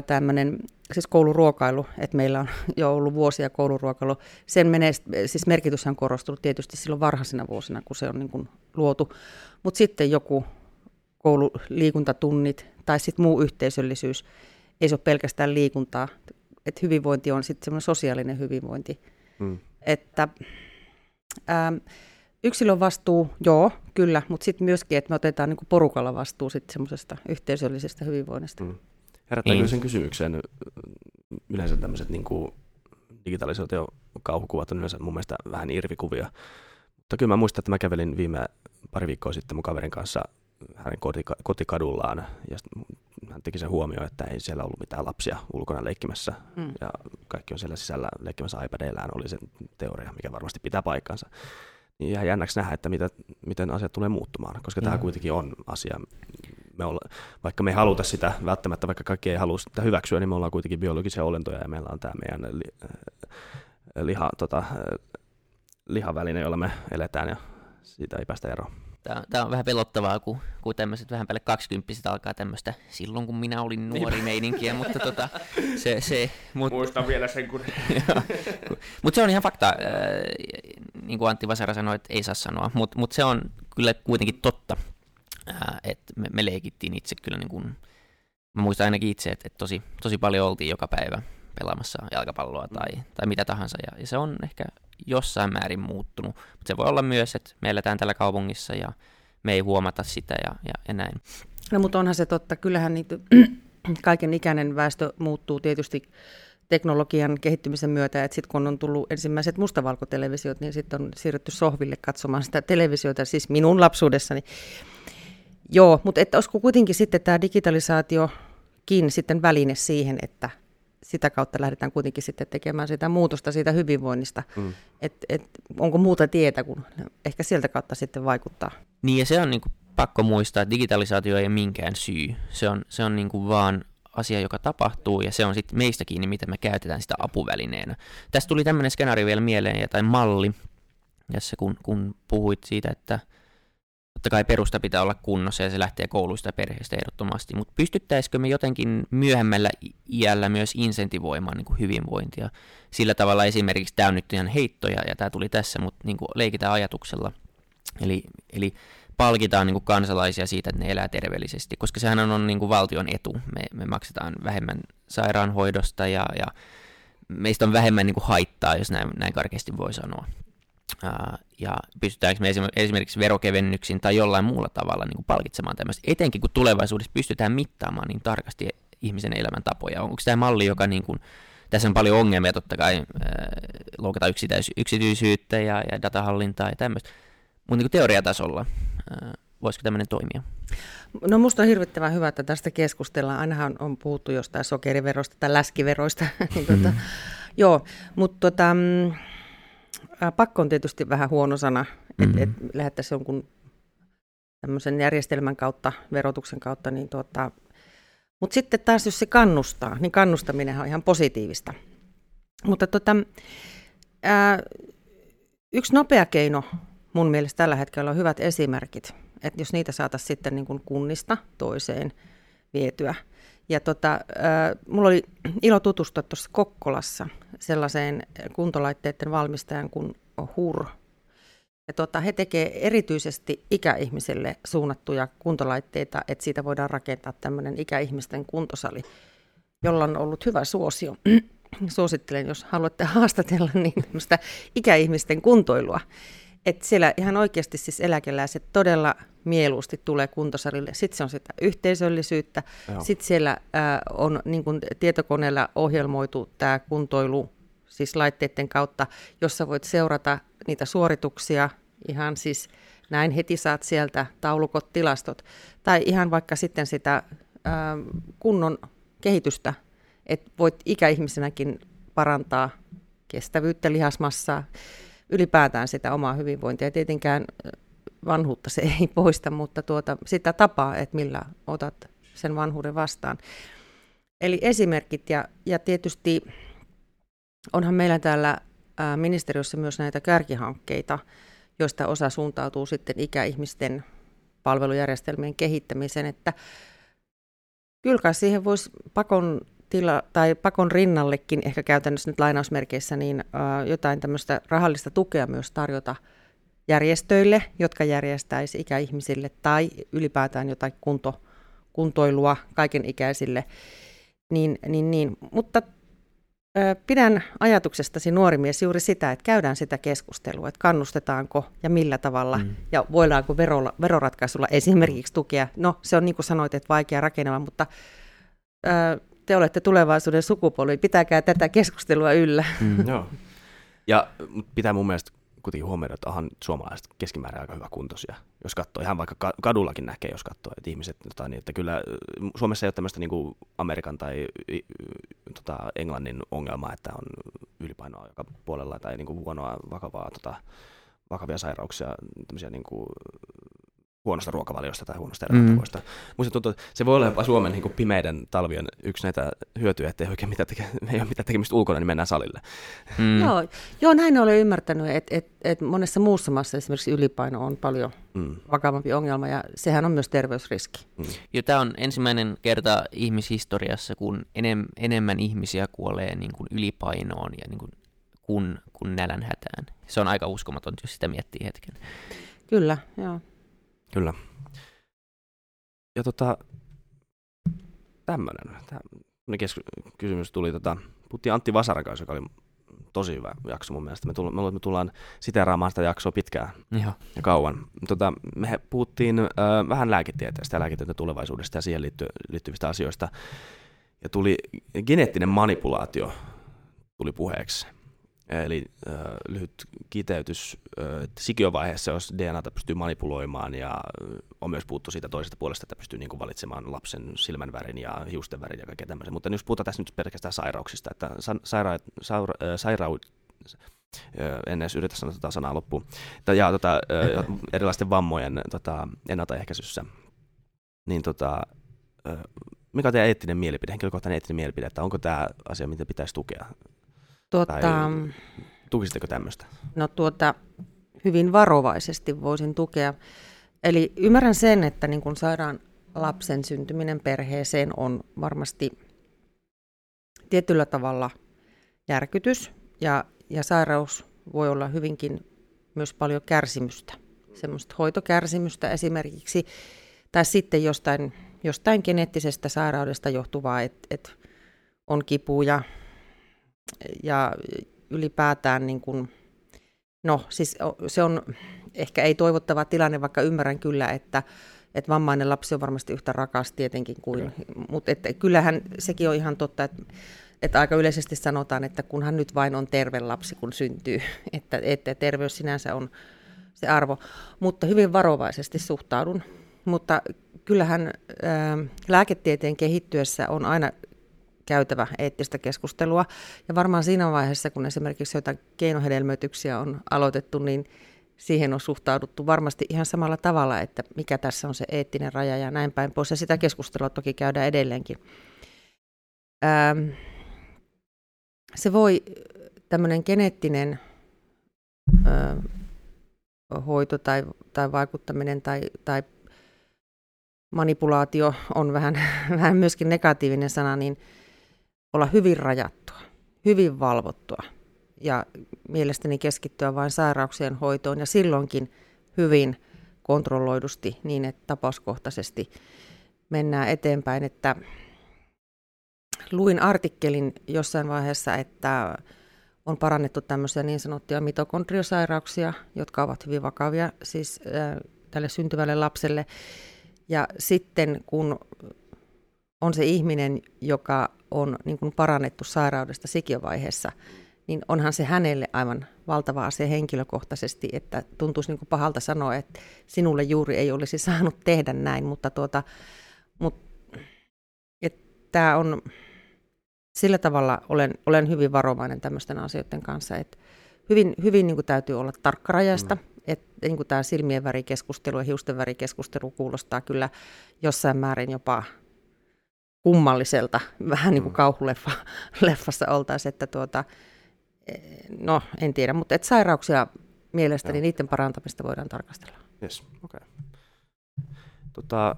[SPEAKER 3] tämmöinen siis kouluruokailu, että meillä on jo ollut vuosia kouluruokailu. Sen menee, siis merkitys on korostunut tietysti silloin varhaisina vuosina, kun se on niin kuin luotu. Mutta sitten joku koululiikuntatunnit tai sitten muu yhteisöllisyys, ei se ole pelkästään liikuntaa. Että hyvinvointi on sitten semmoinen sosiaalinen hyvinvointi. Mm. Että, ää, yksilön vastuu, joo, kyllä, mutta sitten myöskin, että me otetaan niin porukalla vastuu sitten semmoisesta yhteisöllisestä hyvinvoinnista. Mm.
[SPEAKER 1] Herättää niin. sen kysymyksen yleensä tämmöiset niin digitalisaatio kauhukuvat on yleensä mun mielestä vähän irvikuvia. Mutta kyllä mä muistan, että mä kävelin viime pari viikkoa sitten mun kaverin kanssa hänen kotikadullaan ja hän teki sen huomioon, että ei siellä ollut mitään lapsia ulkona leikkimässä mm. ja kaikki on siellä sisällä leikkimässä iPadeillään oli se teoria, mikä varmasti pitää paikkansa ihan jännäksi nähdä, että mitä, miten asiat tulee muuttumaan, koska mm. tämä kuitenkin on asia, me olla, vaikka me ei haluta sitä välttämättä, vaikka kaikki ei halua sitä hyväksyä, niin me ollaan kuitenkin biologisia olentoja ja meillä on tämä meidän li, liha, tota, lihaväline, jolla me eletään ja siitä ei päästä eroon.
[SPEAKER 2] Tämä, tämä on vähän pelottavaa, kun, kun tämmöiset vähän päälle 20 alkaa tämmöistä silloin, kun minä olin nuori niin. meininkiä, mutta tota, se, se,
[SPEAKER 1] mut, Muistan vielä sen, kun...
[SPEAKER 2] mutta se on ihan fakta, äh, niin kuin Antti Vasara sanoi, että ei saa sanoa, mutta mut se on kyllä kuitenkin totta, äh, että me, me leikittiin itse kyllä niin kuin, mä muistan ainakin itse, että, että tosi, tosi paljon oltiin joka päivä pelaamassa jalkapalloa tai, tai mitä tahansa, ja, ja se on ehkä jossain määrin muuttunut. Mutta se voi olla myös, että me eletään tällä kaupungissa ja me ei huomata sitä ja, ja, ja näin.
[SPEAKER 3] No mutta onhan se totta, kyllähän niitä, kaiken ikäinen väestö muuttuu tietysti teknologian kehittymisen myötä, että sitten kun on tullut ensimmäiset mustavalkotelevisiot, niin sitten on siirrytty sohville katsomaan sitä televisiota, siis minun lapsuudessani. Joo, mutta että olisiko kuitenkin sitten tämä digitalisaatiokin sitten väline siihen, että sitä kautta lähdetään kuitenkin sitten tekemään sitä muutosta siitä hyvinvoinnista. Mm. Et, et, onko muuta tietä, kun ehkä sieltä kautta sitten vaikuttaa.
[SPEAKER 2] Niin ja se on niin kuin pakko muistaa, että digitalisaatio ei ole minkään syy. Se on, se on niin kuin vaan asia, joka tapahtuu, ja se on sitten meistä kiinni, miten me käytetään sitä apuvälineenä. Tästä tuli tämmöinen skenaario vielä mieleen, tai malli, jossa kun, kun puhuit siitä, että Totta kai perusta pitää olla kunnossa ja se lähtee kouluista ja perheistä ehdottomasti, mutta pystyttäisikö me jotenkin myöhemmällä iällä myös insentivoimaan niin kuin hyvinvointia? Sillä tavalla esimerkiksi tämä on nyt ihan heittoja ja tämä tuli tässä, mutta niin kuin leikitään ajatuksella. Eli, eli palkitaan niin kuin kansalaisia siitä, että ne elää terveellisesti, koska sehän on niin kuin valtion etu. Me, me maksetaan vähemmän sairaanhoidosta ja, ja meistä on vähemmän niin kuin haittaa, jos näin, näin karkeasti voi sanoa ja pystytäänkö me esimerkiksi verokevennyksin tai jollain muulla tavalla niin kuin palkitsemaan tämmöistä, etenkin kun tulevaisuudessa pystytään mittaamaan niin tarkasti ihmisen elämäntapoja. Onko tämä malli, joka niin kuin, tässä on paljon ongelmia totta kai, äh, loukataan yksityisyyttä ja, ja datahallintaa ja tämmöistä, mutta niin teoriatasolla äh, voisiko tämmöinen toimia?
[SPEAKER 3] No musta on hirvittävän hyvä, että tästä keskustellaan. Ainahan on puhuttu jostain sokeriverosta tai läskiveroista. niin tuota, mm. Joo, mutta tota, mm, pakko on tietysti vähän huono sana, että mm-hmm. et lähettäisiin jonkun tämmöisen järjestelmän kautta, verotuksen kautta, niin tuota, mutta sitten taas jos se kannustaa, niin kannustaminen on ihan positiivista. Mutta tota, ää, yksi nopea keino mun mielestä tällä hetkellä on hyvät esimerkit, että jos niitä saataisiin sitten niin kuin kunnista toiseen vietyä. Ja tota, ää, mulla oli ilo tutustua tuossa Kokkolassa sellaiseen kuntolaitteiden valmistajan kuin HUR. Ja tota, he tekevät erityisesti ikäihmisille suunnattuja kuntolaitteita, että siitä voidaan rakentaa tämmöinen ikäihmisten kuntosali, jolla on ollut hyvä suosio. Suosittelen, jos haluatte haastatella, niin tämmöistä ikäihmisten kuntoilua. Että siellä ihan oikeasti siis eläkeläiset todella mieluusti tulee kuntosalille. Sitten se on sitä yhteisöllisyyttä. Joo. Sitten siellä äh, on niin kuin tietokoneella ohjelmoitu tämä kuntoilu, siis laitteiden kautta, jossa voit seurata niitä suorituksia ihan siis näin heti saat sieltä taulukot, tilastot. Tai ihan vaikka sitten sitä ää, kunnon kehitystä, että voit ikäihmisenäkin parantaa kestävyyttä, lihasmassaa, ylipäätään sitä omaa hyvinvointia. Tietenkään vanhuutta se ei poista, mutta tuota, sitä tapaa, että millä otat sen vanhuuden vastaan. Eli esimerkit ja, ja tietysti onhan meillä täällä ministeriössä myös näitä kärkihankkeita, joista osa suuntautuu sitten ikäihmisten palvelujärjestelmien kehittämiseen, että kyllä siihen voisi pakon tila, tai pakon rinnallekin ehkä käytännössä nyt lainausmerkeissä niin jotain tämmöistä rahallista tukea myös tarjota järjestöille, jotka järjestäisi ikäihmisille tai ylipäätään jotain kunto, kuntoilua kaikenikäisille. Niin, niin, niin. Mutta Pidän ajatuksestasi nuori mies juuri sitä, että käydään sitä keskustelua, että kannustetaanko ja millä tavalla mm. ja voidaanko verolla, veroratkaisulla esimerkiksi tukea. No se on niin kuin sanoit, että vaikea rakennella, mutta te olette tulevaisuuden sukupolvi, pitäkää tätä keskustelua yllä.
[SPEAKER 1] Mm. Joo. Ja pitää mun mielestä kuitenkin huomioida, että onhan suomalaiset keskimäärin aika hyvä kuntoisia. Jos katsoo, ihan vaikka kadullakin näkee, jos katsoo, että ihmiset, tota, niin, että kyllä Suomessa ei ole tämmöistä niin kuin Amerikan tai tota, Englannin ongelmaa, että on ylipainoa joka puolella tai niin kuin huonoa, vakavaa, tota, vakavia sairauksia, tämmöisiä niin kuin huonosta ruokavaliosta tai huonosta elämäntavoista. Mm. Musta tuntuu, että se voi olla jopa Suomen niin kuin pimeiden talvien yksi näitä hyötyjä, että ei oikein mitään, teke, ei ole mitään tekemistä ulkona, niin mennään salille.
[SPEAKER 3] Mm. Joo, joo, näin olen ymmärtänyt, että, että, että monessa muussa maassa esimerkiksi ylipaino on paljon mm. vakavampi ongelma ja sehän on myös terveysriski. Mm.
[SPEAKER 2] Jo, tämä on ensimmäinen kerta ihmishistoriassa, kun enem, enemmän ihmisiä kuolee niin kuin ylipainoon ja niin kuin, kun, kun nälänhätään. Se on aika uskomaton, jos sitä miettii hetken.
[SPEAKER 3] Kyllä, joo.
[SPEAKER 1] Kyllä. Ja tota, tämmöinen, kesku- kysymys tuli, tota, puhuttiin Antti Vasaran kanssa, joka oli tosi hyvä jakso mun mielestä. Me, tullaan, me tullaan siteraamaan sitä jaksoa pitkään Joo. ja kauan. Tota, me puhuttiin ö, vähän lääketieteestä ja lääketieteen tulevaisuudesta ja siihen liitty, liittyvistä asioista. Ja tuli geneettinen manipulaatio tuli puheeksi. Eli äh, lyhyt kiteytys, äh, että sikiövaiheessa, jos DNAta pystyy manipuloimaan ja on myös puuttu siitä toisesta puolesta, että pystyy niin kuin valitsemaan lapsen silmän värin ja hiusten värin ja kaikkea tämmöisen. Mutta jos puhutaan tässä nyt pelkästään sairauksista, että saira, saira, saira, en edes yritä sanoa tätä sanaa loppuun, ja tota, erilaisten vammojen tota, ennaltaehkäisyssä, niin tota, mikä on teidän eettinen mielipide, henkilökohtainen eettinen mielipide, että onko tämä asia, mitä pitäisi tukea Tuota, tai tukisitteko tämmöistä?
[SPEAKER 3] No tuota, hyvin varovaisesti voisin tukea. Eli ymmärrän sen, että niin kun saadaan lapsen syntyminen perheeseen on varmasti tietyllä tavalla järkytys ja, ja sairaus voi olla hyvinkin myös paljon kärsimystä, semmoista hoitokärsimystä esimerkiksi, tai sitten jostain, jostain geneettisestä sairaudesta johtuvaa, että et on kipuja, ja ylipäätään niin kuin, no siis se on ehkä ei toivottava tilanne, vaikka ymmärrän kyllä, että, että vammainen lapsi on varmasti yhtä rakas tietenkin kuin, mutta että kyllähän sekin on ihan totta, että, että aika yleisesti sanotaan, että kunhan nyt vain on terve lapsi, kun syntyy, että, että terveys sinänsä on se arvo, mutta hyvin varovaisesti suhtaudun. Mutta kyllähän ää, lääketieteen kehittyessä on aina käytävä eettistä keskustelua. Ja varmaan siinä vaiheessa, kun esimerkiksi jotain keinohedelmöityksiä on aloitettu, niin siihen on suhtauduttu varmasti ihan samalla tavalla, että mikä tässä on se eettinen raja ja näin päin pois. Ja sitä keskustelua toki käydään edelleenkin. Ähm, se voi, tämmöinen geneettinen äh, hoito tai, tai vaikuttaminen tai, tai manipulaatio on vähän, vähän myöskin negatiivinen sana, niin olla hyvin rajattua, hyvin valvottua ja mielestäni keskittyä vain sairauksien hoitoon ja silloinkin hyvin kontrolloidusti niin, että tapauskohtaisesti mennään eteenpäin. Että luin artikkelin jossain vaiheessa, että on parannettu tämmöisiä niin sanottuja mitokondriosairauksia, jotka ovat hyvin vakavia siis äh, tälle syntyvälle lapselle. Ja sitten kun on se ihminen, joka on niin kuin parannettu sairaudesta sikiövaiheessa, niin onhan se hänelle aivan valtava asia henkilökohtaisesti, että tuntuisi niin kuin pahalta sanoa, että sinulle juuri ei olisi saanut tehdä näin, mutta tuota, mutta tämä on, sillä tavalla olen, olen hyvin varovainen tämmöisten asioiden kanssa, että hyvin, hyvin niin kuin täytyy olla tarkkarajaista, mm. että niin kuin tämä silmien värikeskustelu ja hiusten värikeskustelu kuulostaa kyllä jossain määrin jopa kummalliselta, vähän niin kuin mm. kauhuleffassa oltaisiin, että tuota, e, no en tiedä, mutta että sairauksia mielestäni joo. niiden parantamista voidaan tarkastella.
[SPEAKER 1] Yes, okei. Okay. Tota,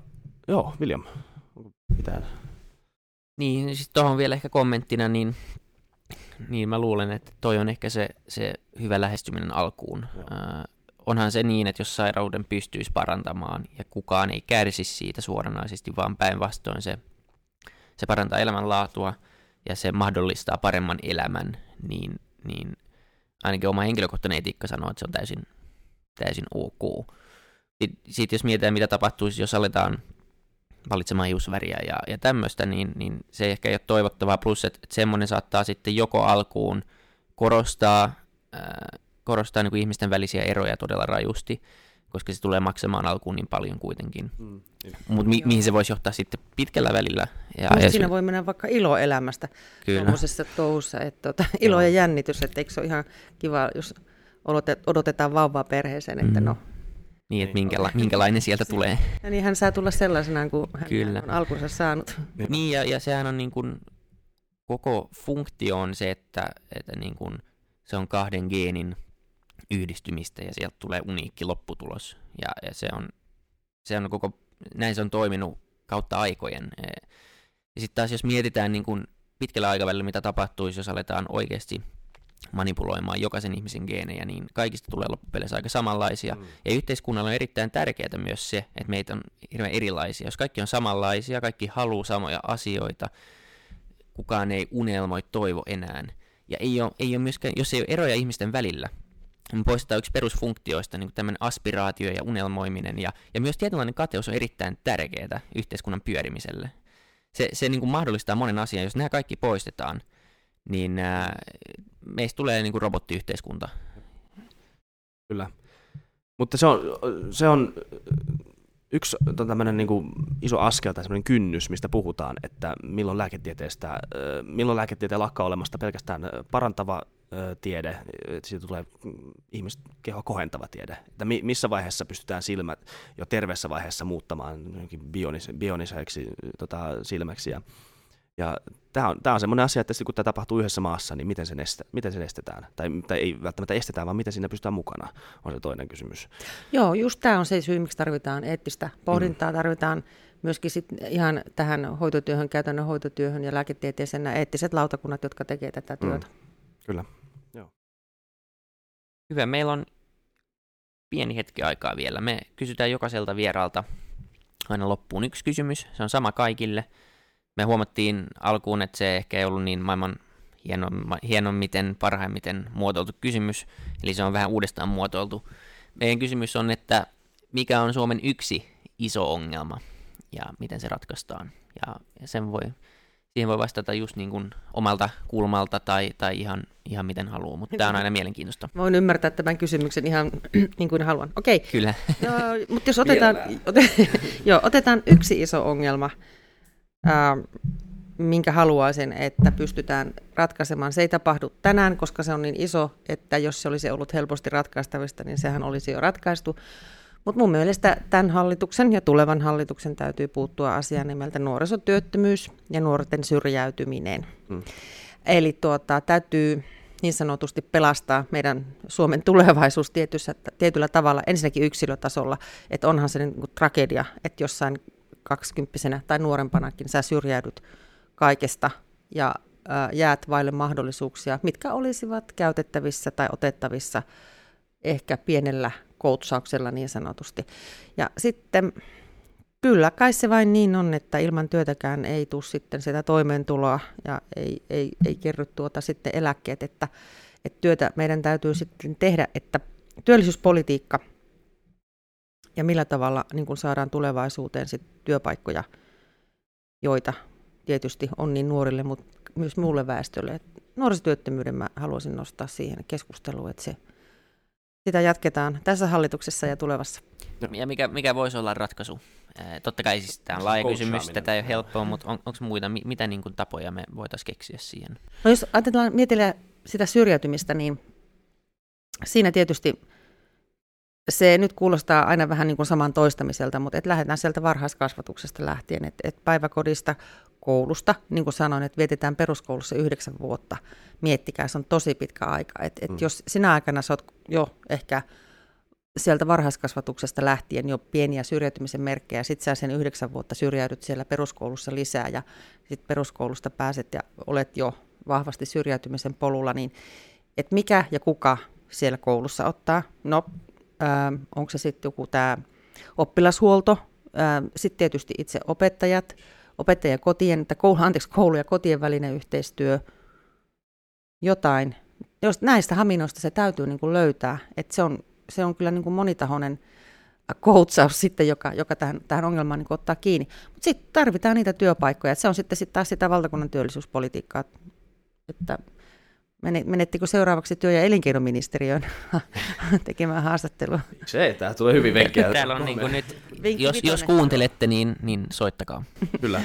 [SPEAKER 1] joo, William, onko mitään
[SPEAKER 2] niin, sitten tuohon vielä ehkä kommenttina, niin, niin mä luulen, että toi on ehkä se, se hyvä lähestyminen alkuun. Äh, onhan se niin, että jos sairauden pystyisi parantamaan ja kukaan ei kärsisi siitä suoranaisesti, vaan päinvastoin se, se parantaa elämänlaatua ja se mahdollistaa paremman elämän, niin, niin ainakin oma henkilökohtainen etiikka sanoo, että se on täysin, täysin ok. Sitten jos mietitään, mitä tapahtuisi, jos aletaan valitsemaan hiusväriä ja, ja tämmöistä, niin, niin se ehkä ei ole toivottavaa. Plus, että, että semmoinen saattaa sitten joko alkuun korostaa, ää, korostaa niin kuin ihmisten välisiä eroja todella rajusti, koska se tulee maksamaan alkuun niin paljon kuitenkin. Mm. Mutta mi- mihin se voisi johtaa sitten pitkällä välillä.
[SPEAKER 3] Ja, ja siinä voi mennä vaikka iloelämästä tuollaisessa touhussa, että tuota, ilo ja jännitys, että eikö se ole ihan kiva, jos odotetaan vauvaa perheeseen, että mm. no
[SPEAKER 2] niin, että niin, minkäla- minkälainen sieltä tulee.
[SPEAKER 3] Ja niin hän saa tulla sellaisena kuin hän Kyllä. on alkunsa saanut.
[SPEAKER 2] Niin, ja, ja sehän on niin kuin, koko funktio on se, että, että niin kuin, se on kahden geenin yhdistymistä ja sieltä tulee uniikki lopputulos. Ja, ja se, on, se on koko, näin se on toiminut kautta aikojen. Ja sitten taas jos mietitään niin kuin pitkällä aikavälillä, mitä tapahtuisi, jos aletaan oikeasti manipuloimaan jokaisen ihmisen geenejä, niin kaikista tulee loppupeleissä aika samanlaisia. Mm. Ja yhteiskunnalla on erittäin tärkeää myös se, että meitä on hirveän erilaisia. Jos kaikki on samanlaisia, kaikki haluaa samoja asioita, kukaan ei unelmoi toivo enää. Ja ei ole, ei ole myöskään, jos ei ole eroja ihmisten välillä, poistetaan yksi perusfunktioista, niin tämmöinen aspiraatio ja unelmoiminen. Ja, ja myös tietynlainen kateus on erittäin tärkeää yhteiskunnan pyörimiselle. Se, se niin kuin mahdollistaa monen asian, jos nämä kaikki poistetaan – niin äh, meistä tulee niin kuin robottiyhteiskunta.
[SPEAKER 1] Kyllä. Mutta se on, se on yksi tämmöinen niin kuin iso askel tai semmoinen kynnys, mistä puhutaan, että milloin lääketieteestä, milloin lääketieteen lakkaa olemasta pelkästään parantava tiede, siitä tulee ihmiskehoa kohentava tiede. Että missä vaiheessa pystytään silmät jo terveessä vaiheessa muuttamaan bionis, bioniseksi tota, silmäksi ja ja tämä on, tämä on semmoinen asia, että kun tämä tapahtuu yhdessä maassa, niin miten sen, estä, miten sen estetään? Tai, tai ei välttämättä estetään, vaan miten siinä pystytään mukana, on se toinen kysymys.
[SPEAKER 3] Joo, just tämä on se syy, miksi tarvitaan eettistä pohdintaa, mm. tarvitaan myöskin sit ihan tähän hoitotyöhön, käytännön hoitotyöhön ja lääketieteeseen nämä eettiset lautakunnat, jotka tekevät tätä mm. työtä. Mm.
[SPEAKER 1] Kyllä.
[SPEAKER 2] Hyvä, meillä on pieni hetki aikaa vielä. Me kysytään jokaiselta vieraalta aina loppuun yksi kysymys. Se on sama kaikille me huomattiin alkuun, että se ehkä ei ollut niin maailman hieno, hienommiten, parhaimmiten muotoiltu kysymys, eli se on vähän uudestaan muotoiltu. Meidän kysymys on, että mikä on Suomen yksi iso ongelma ja miten se ratkaistaan. Ja sen voi, siihen voi vastata just niin kuin omalta kulmalta tai, tai ihan, ihan miten haluaa, mutta tämä on aina mielenkiintoista.
[SPEAKER 3] Voin ymmärtää tämän kysymyksen ihan niin kuin haluan. Okei.
[SPEAKER 2] Kyllä.
[SPEAKER 3] No, mutta jos otetaan, ote, joo, otetaan yksi iso ongelma, ää, minkä haluaisin, että pystytään ratkaisemaan. Se ei tapahdu tänään, koska se on niin iso, että jos se olisi ollut helposti ratkaistavista, niin sehän olisi jo ratkaistu. Mutta mun mielestä tämän hallituksen ja tulevan hallituksen täytyy puuttua asiaan nimeltä nuorisotyöttömyys ja nuorten syrjäytyminen. Hmm. Eli tuota, täytyy niin sanotusti pelastaa meidän Suomen tulevaisuus tietyssä, tietyllä tavalla, ensinnäkin yksilötasolla, että onhan se niin tragedia, että jossain kaksikymppisenä tai nuorempanakin sä syrjäydyt kaikesta ja ää, jäät vaille mahdollisuuksia, mitkä olisivat käytettävissä tai otettavissa ehkä pienellä koutsauksella niin sanotusti. Ja sitten kyllä kai se vain niin on, että ilman työtäkään ei tule sitten sitä toimeentuloa ja ei, ei, ei kerry tuota sitten eläkkeet, että, että työtä meidän täytyy sitten tehdä, että työllisyyspolitiikka – ja millä tavalla niin kuin saadaan tulevaisuuteen sit työpaikkoja, joita tietysti on niin nuorille, mutta myös muulle väestölle. nuorisotyöttömyyden mä haluaisin nostaa siihen keskusteluun, että se, sitä jatketaan tässä hallituksessa ja tulevassa.
[SPEAKER 2] Ja mikä, mikä voisi olla ratkaisu? totta kai siis tämä on laaja kysymys, tätä ei ole helppoa, mutta on, onko muita, mitä niin kuin, tapoja me voitaisiin keksiä siihen?
[SPEAKER 3] No jos ajatellaan, mietitään sitä syrjäytymistä, niin siinä tietysti se nyt kuulostaa aina vähän niin kuin saman toistamiselta, mutta et lähdetään sieltä varhaiskasvatuksesta lähtien, että et päiväkodista, koulusta, niin kuin sanoin, että vietetään peruskoulussa yhdeksän vuotta. Miettikää, se on tosi pitkä aika. Et, et mm. Jos sinä aikana sä oot jo ehkä sieltä varhaiskasvatuksesta lähtien jo pieniä syrjäytymisen merkkejä, sitten sä sen yhdeksän vuotta syrjäydyt siellä peruskoulussa lisää ja sitten peruskoulusta pääset ja olet jo vahvasti syrjäytymisen polulla, niin että mikä ja kuka siellä koulussa ottaa? No, onko se sitten joku tämä oppilashuolto, sitten tietysti itse opettajat, opettajien kotien, että koulu, anteeksi, koulu ja kotien välinen yhteistyö, jotain. Jos näistä haminoista se täytyy niin kuin löytää, että se on se on kyllä niin kuin monitahoinen koutsaus sitten, joka, joka tähän, tähän ongelmaan niin ottaa kiinni. Mutta sitten tarvitaan niitä työpaikkoja. se on sitten sit taas sitä valtakunnan työllisyyspolitiikkaa, että menettikö seuraavaksi työ- ja elinkeinoministeriön tekemään haastattelua?
[SPEAKER 1] Se, tämä tulee hyvin venkkiä.
[SPEAKER 2] Täällä on niin kuin nyt, jos, jos kuuntelette, niin, niin soittakaa.
[SPEAKER 1] Kyllä.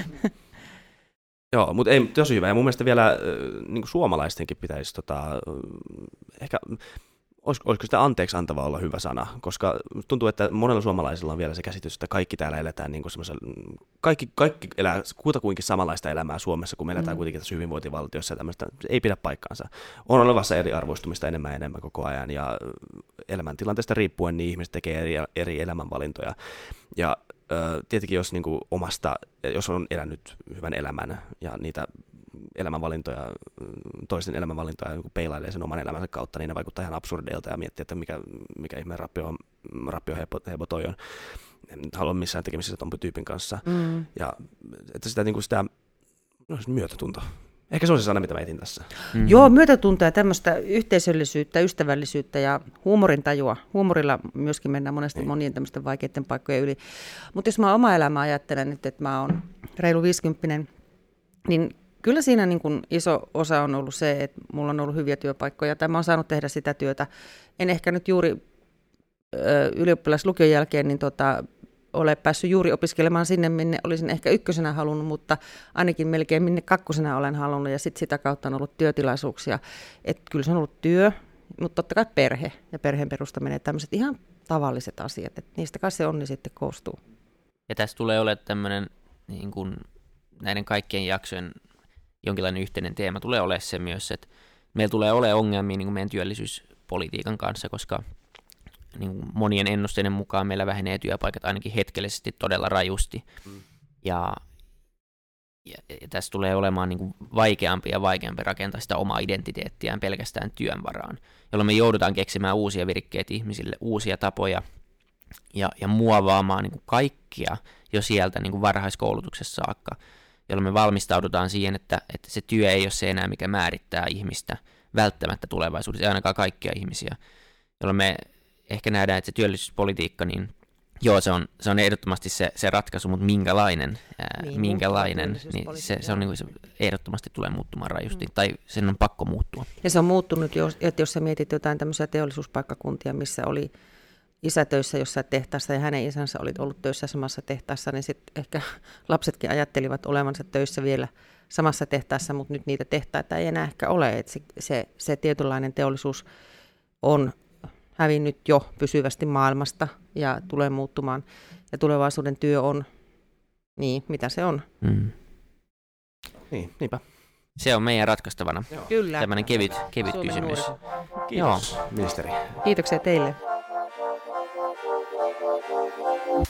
[SPEAKER 1] Joo, mutta ei, tosi hyvä. Ja mun mielestä vielä niin kuin suomalaistenkin pitäisi tota, ehkä olisiko, olisiko sitä anteeksi antava olla hyvä sana, koska tuntuu, että monella suomalaisilla on vielä se käsitys, että kaikki täällä eletään niin kuin kaikki, kaikki elää kutakuinkin samanlaista elämää Suomessa, kun me eletään mm. kuitenkin tässä hyvinvointivaltiossa ja tämmöistä, se ei pidä paikkaansa. On olevassa eriarvoistumista enemmän ja enemmän koko ajan ja elämäntilanteesta riippuen niin ihmiset tekee eri, eri elämänvalintoja. Ja tietenkin jos niin kuin omasta, jos on elänyt hyvän elämän ja niitä elämänvalintoja, toisten elämänvalintoja niin peilailee sen oman elämänsä kautta, niin ne vaikuttaa ihan absurdeilta ja miettii, että mikä, mikä ihmeen rappio, rappio hepo, hepo toi on. En halua missään tekemisissä ton tyypin kanssa. Mm. Ja että sitä, niin kuin sitä no, myötätunto. Ehkä se on se sana, mitä mä etin tässä.
[SPEAKER 3] Mm-hmm. Joo, myötätuntoa ja tämmöistä yhteisöllisyyttä, ystävällisyyttä ja huumorin tajua. Huumorilla myöskin mennään monesti niin. monien tämmöisten vaikeiden paikkojen yli. Mutta jos mä oma elämää ajattelen, että, että mä oon reilu 50 niin kyllä siinä niin kuin iso osa on ollut se, että mulla on ollut hyviä työpaikkoja tai mä oon saanut tehdä sitä työtä. En ehkä nyt juuri ylioppilaslukion jälkeen niin tota, ole päässyt juuri opiskelemaan sinne, minne olisin ehkä ykkösenä halunnut, mutta ainakin melkein minne kakkosena olen halunnut ja sitten sitä kautta on ollut työtilaisuuksia. Että kyllä se on ollut työ, mutta totta kai perhe ja perheen perustaminen, tämmöiset ihan tavalliset asiat, että niistä kai se onni sitten koostuu.
[SPEAKER 2] Ja tässä tulee olemaan tämmöinen niin kuin näiden kaikkien jaksojen jonkinlainen yhteinen teema tulee olemaan se myös, että meillä tulee olemaan ongelmia niin kuin meidän työllisyyspolitiikan kanssa, koska niin kuin monien ennusteiden mukaan meillä vähenee työpaikat ainakin hetkellisesti todella rajusti. Mm. Ja, ja, ja tässä tulee olemaan niin kuin vaikeampi ja vaikeampi rakentaa sitä omaa identiteettiään pelkästään työn varaan, jolloin me joudutaan keksimään uusia virkkeitä ihmisille, uusia tapoja ja, ja muovaamaan niin kuin kaikkia jo sieltä niin kuin varhaiskoulutuksessa saakka jolloin me valmistaudutaan siihen, että, että se työ ei ole se enää, mikä määrittää ihmistä välttämättä tulevaisuudessa, ei ainakaan kaikkia ihmisiä, jolloin me ehkä nähdään, että se työllisyyspolitiikka, niin joo, se on, se on ehdottomasti se, se ratkaisu, mutta minkälainen, ää, niin, minkälainen, niin se, se, on niin kuin, se ehdottomasti tulee muuttumaan rajusti, mm. tai sen on pakko muuttua.
[SPEAKER 3] Ja se on muuttunut, jos, että jos sä mietit jotain tämmöisiä teollisuuspaikkakuntia, missä oli isä töissä jossain tehtaassa ja hänen isänsä oli ollut töissä samassa tehtaassa, niin sitten ehkä lapsetkin ajattelivat olevansa töissä vielä samassa tehtaassa, mutta nyt niitä tehtaita ei enää ehkä ole. Et se, se, se tietynlainen teollisuus on hävinnyt jo pysyvästi maailmasta ja tulee muuttumaan. Ja tulevaisuuden työ on niin, mitä se on. Mm.
[SPEAKER 1] Niin, niinpä.
[SPEAKER 2] Se on meidän ratkaistavana.
[SPEAKER 3] Joo. Kyllä.
[SPEAKER 2] Tämmöinen kevyt, kevyt kysymys.
[SPEAKER 1] Kiitos, Joo. ministeri.
[SPEAKER 3] Kiitoksia teille. Thank